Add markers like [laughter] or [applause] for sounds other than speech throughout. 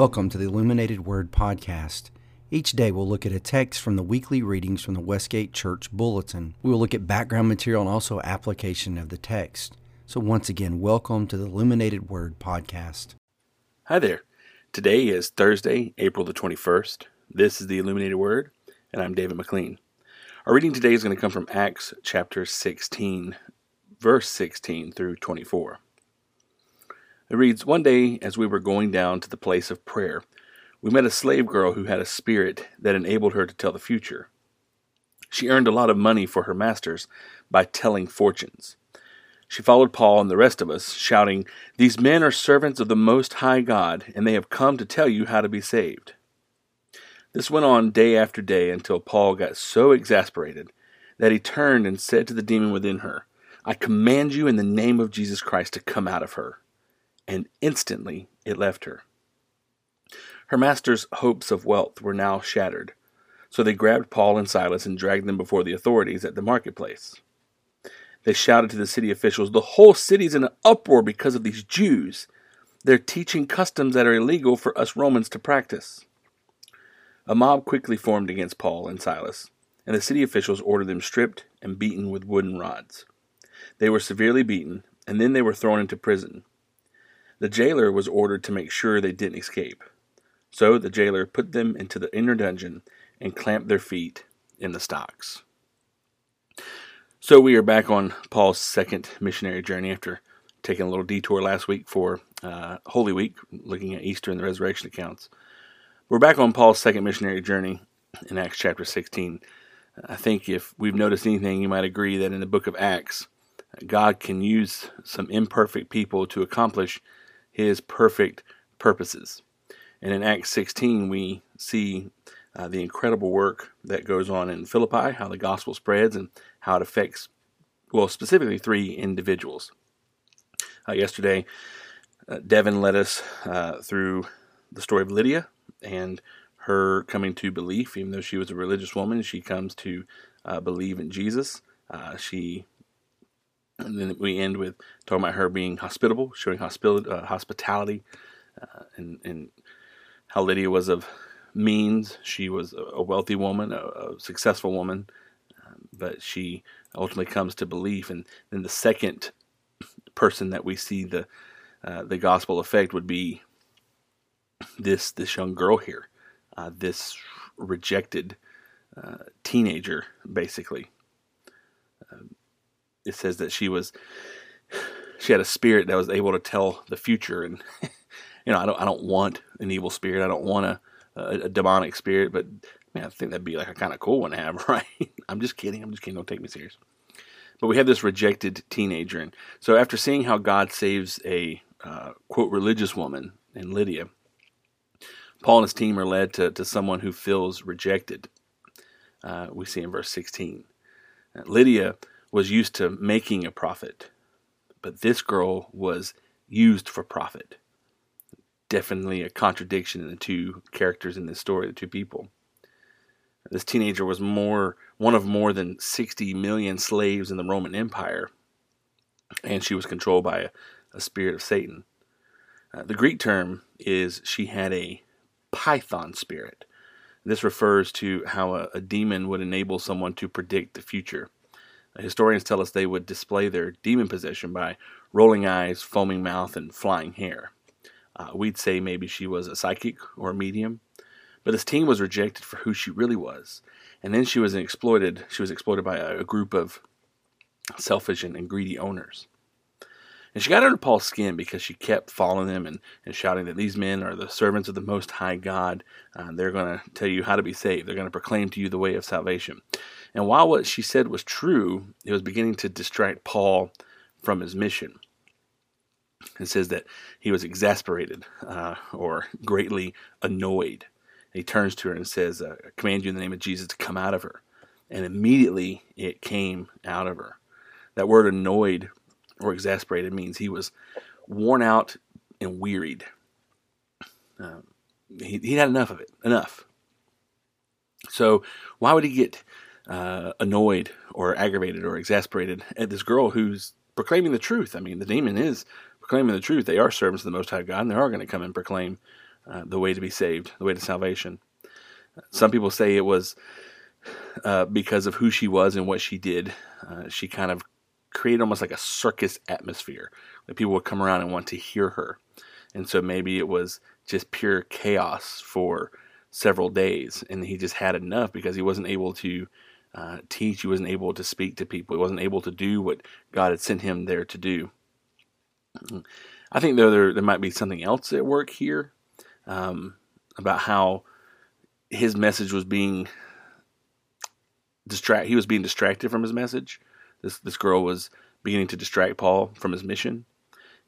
Welcome to the Illuminated Word Podcast. Each day we'll look at a text from the weekly readings from the Westgate Church Bulletin. We will look at background material and also application of the text. So, once again, welcome to the Illuminated Word Podcast. Hi there. Today is Thursday, April the 21st. This is the Illuminated Word, and I'm David McLean. Our reading today is going to come from Acts chapter 16, verse 16 through 24. It reads One day, as we were going down to the place of prayer, we met a slave girl who had a spirit that enabled her to tell the future. She earned a lot of money for her masters by telling fortunes. She followed Paul and the rest of us, shouting, These men are servants of the Most High God, and they have come to tell you how to be saved. This went on day after day until Paul got so exasperated that he turned and said to the demon within her, I command you in the name of Jesus Christ to come out of her and instantly it left her. Her master's hopes of wealth were now shattered, so they grabbed Paul and Silas and dragged them before the authorities at the marketplace. They shouted to the city officials, The whole city's in an uproar because of these Jews. They're teaching customs that are illegal for us Romans to practice. A mob quickly formed against Paul and Silas, and the city officials ordered them stripped and beaten with wooden rods. They were severely beaten, and then they were thrown into prison. The jailer was ordered to make sure they didn't escape. So the jailer put them into the inner dungeon and clamped their feet in the stocks. So we are back on Paul's second missionary journey after taking a little detour last week for uh, Holy Week, looking at Easter and the resurrection accounts. We're back on Paul's second missionary journey in Acts chapter 16. I think if we've noticed anything, you might agree that in the book of Acts, God can use some imperfect people to accomplish his perfect purposes. And in Acts 16, we see uh, the incredible work that goes on in Philippi, how the gospel spreads, and how it affects, well, specifically three individuals. Uh, yesterday, uh, Devin led us uh, through the story of Lydia and her coming to belief, even though she was a religious woman, she comes to uh, believe in Jesus. Uh, she and then we end with talking about her being hospitable, showing hospitali- uh, hospitality, uh, and, and how Lydia was of means. She was a wealthy woman, a, a successful woman, um, but she ultimately comes to belief. And then the second person that we see the uh, the gospel effect would be this this young girl here, uh, this rejected uh, teenager, basically. It says that she was she had a spirit that was able to tell the future. And [laughs] you know I don't I don't want an evil spirit. I don't want a, a, a demonic spirit. But man I think that'd be like a kind of cool one to have [laughs] right? I'm just kidding. I'm just kidding. Don't take me serious. But we have this rejected teenager. And so after seeing how God saves a uh, quote religious woman in Lydia Paul and his team are led to, to someone who feels rejected. Uh, we see in verse 16 uh, Lydia was used to making a profit, but this girl was used for profit. Definitely a contradiction in the two characters in this story, the two people. This teenager was more one of more than 60 million slaves in the Roman Empire, and she was controlled by a, a spirit of Satan. Uh, the Greek term is she had a python spirit. This refers to how a, a demon would enable someone to predict the future. Historians tell us they would display their demon possession by rolling eyes, foaming mouth, and flying hair. Uh, we'd say maybe she was a psychic or a medium, but this teen was rejected for who she really was, and then she was exploited. She was exploited by a, a group of selfish and, and, greedy owners. And she got under Paul's skin because she kept following them and, and shouting that these men are the servants of the Most High God. Uh, they're going to tell you how to be saved. They're going to proclaim to you the way of salvation. And while what she said was true, it was beginning to distract Paul from his mission. It says that he was exasperated uh, or greatly annoyed. He turns to her and says, I command you in the name of Jesus to come out of her. And immediately it came out of her. That word annoyed or exasperated means he was worn out and wearied. Um, he, he had enough of it, enough. So, why would he get uh, annoyed or aggravated or exasperated at this girl who's proclaiming the truth. I mean, the demon is proclaiming the truth. They are servants of the Most High God, and they are going to come and proclaim uh, the way to be saved, the way to salvation. Some people say it was uh, because of who she was and what she did. Uh, she kind of created almost like a circus atmosphere. People would come around and want to hear her. And so maybe it was just pure chaos for several days. And he just had enough because he wasn't able to uh, teach, he wasn't able to speak to people, he wasn't able to do what God had sent him there to do. I think though there, there might be something else at work here um, about how his message was being distract. He was being distracted from his message. This this girl was beginning to distract Paul from his mission.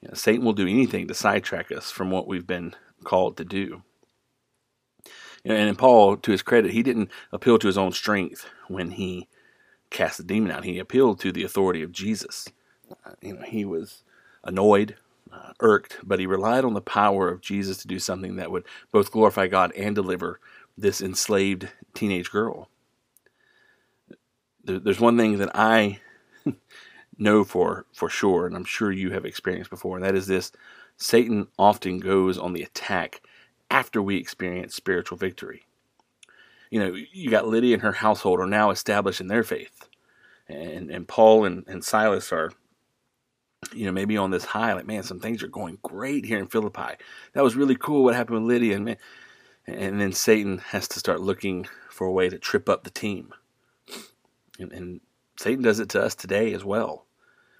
You know, Satan will do anything to sidetrack us from what we've been called to do. And in Paul, to his credit, he didn't appeal to his own strength when he cast the demon out. He appealed to the authority of Jesus. Uh, you know, he was annoyed, uh, irked, but he relied on the power of Jesus to do something that would both glorify God and deliver this enslaved teenage girl. There's one thing that I [laughs] know for for sure, and I'm sure you have experienced before, and that is this: Satan often goes on the attack after we experience spiritual victory. You know, you got Lydia and her household are now established in their faith, and and Paul and, and Silas are you know, maybe on this high, like, man, some things are going great here in Philippi. That was really cool what happened with Lydia. And, man, and then Satan has to start looking for a way to trip up the team. And, and Satan does it to us today as well.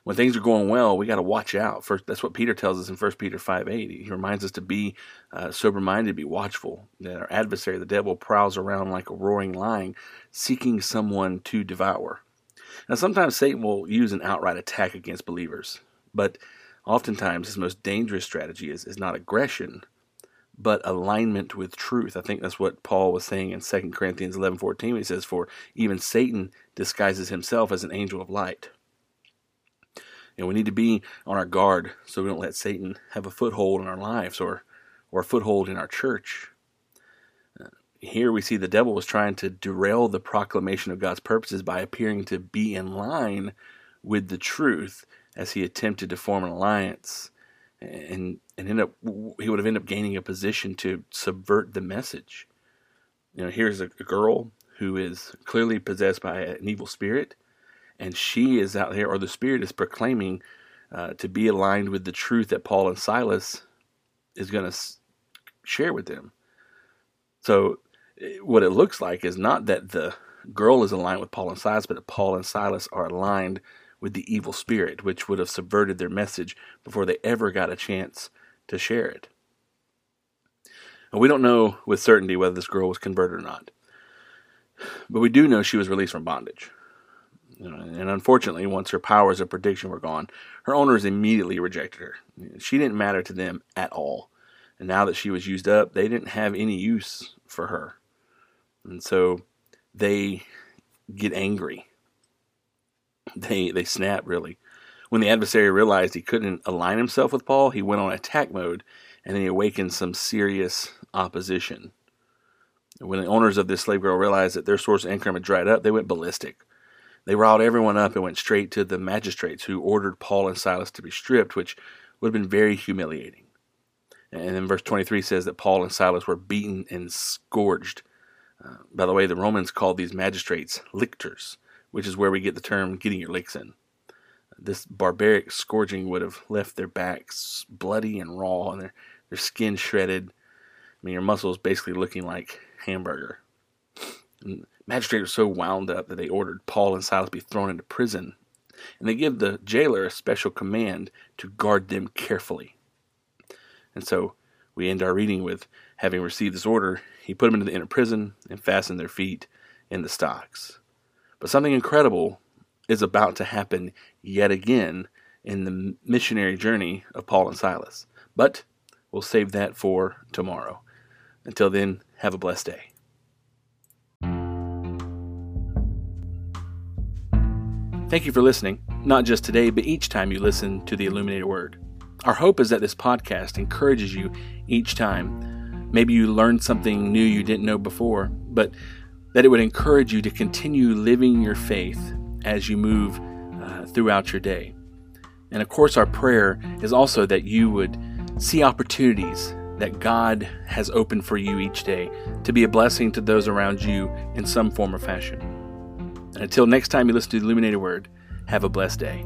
When things are going well, we got to watch out. First, that's what Peter tells us in 1 Peter 5 8. He reminds us to be uh, sober minded, be watchful. That our adversary, the devil, prowls around like a roaring lion, seeking someone to devour. Now, sometimes Satan will use an outright attack against believers. But oftentimes, his most dangerous strategy is, is not aggression, but alignment with truth. I think that's what Paul was saying in 2 Corinthians 11 14. He says, For even Satan disguises himself as an angel of light. And we need to be on our guard so we don't let Satan have a foothold in our lives or, or a foothold in our church. Uh, here we see the devil was trying to derail the proclamation of God's purposes by appearing to be in line with the truth as he attempted to form an alliance and and end up he would have ended up gaining a position to subvert the message. You know, here's a girl who is clearly possessed by an evil spirit, and she is out there, or the spirit is proclaiming uh, to be aligned with the truth that Paul and Silas is going to s- share with them. So, eh, what it looks like is not that the girl is aligned with Paul and Silas, but that Paul and Silas are aligned with the evil spirit, which would have subverted their message before they ever got a chance to share it. And we don't know with certainty whether this girl was converted or not, but we do know she was released from bondage. Uh, and unfortunately, once her powers of prediction were gone, her owners immediately rejected her. She didn't matter to them at all. And now that she was used up, they didn't have any use for her. And so they get angry they they snap really. When the adversary realized he couldn't align himself with Paul, he went on attack mode, and then he awakened some serious opposition. When the owners of this slave girl realized that their source of income had dried up, they went ballistic. They riled everyone up and went straight to the magistrates, who ordered Paul and Silas to be stripped, which would have been very humiliating. And then verse 23 says that Paul and Silas were beaten and scourged. Uh, by the way, the Romans called these magistrates lictors which is where we get the term getting your licks in. This barbaric scourging would have left their backs bloody and raw and their, their skin shredded. I mean, your muscles basically looking like hamburger. And magistrate was so wound up that they ordered Paul and Silas be thrown into prison. And they give the jailer a special command to guard them carefully. And so we end our reading with having received this order, he put them into the inner prison and fastened their feet in the stocks. But something incredible is about to happen yet again in the missionary journey of Paul and Silas. But we'll save that for tomorrow. Until then, have a blessed day. Thank you for listening, not just today, but each time you listen to the Illuminated Word. Our hope is that this podcast encourages you each time. Maybe you learned something new you didn't know before, but that it would encourage you to continue living your faith as you move uh, throughout your day. And of course, our prayer is also that you would see opportunities that God has opened for you each day to be a blessing to those around you in some form or fashion. And until next time you listen to the Illuminated Word, have a blessed day.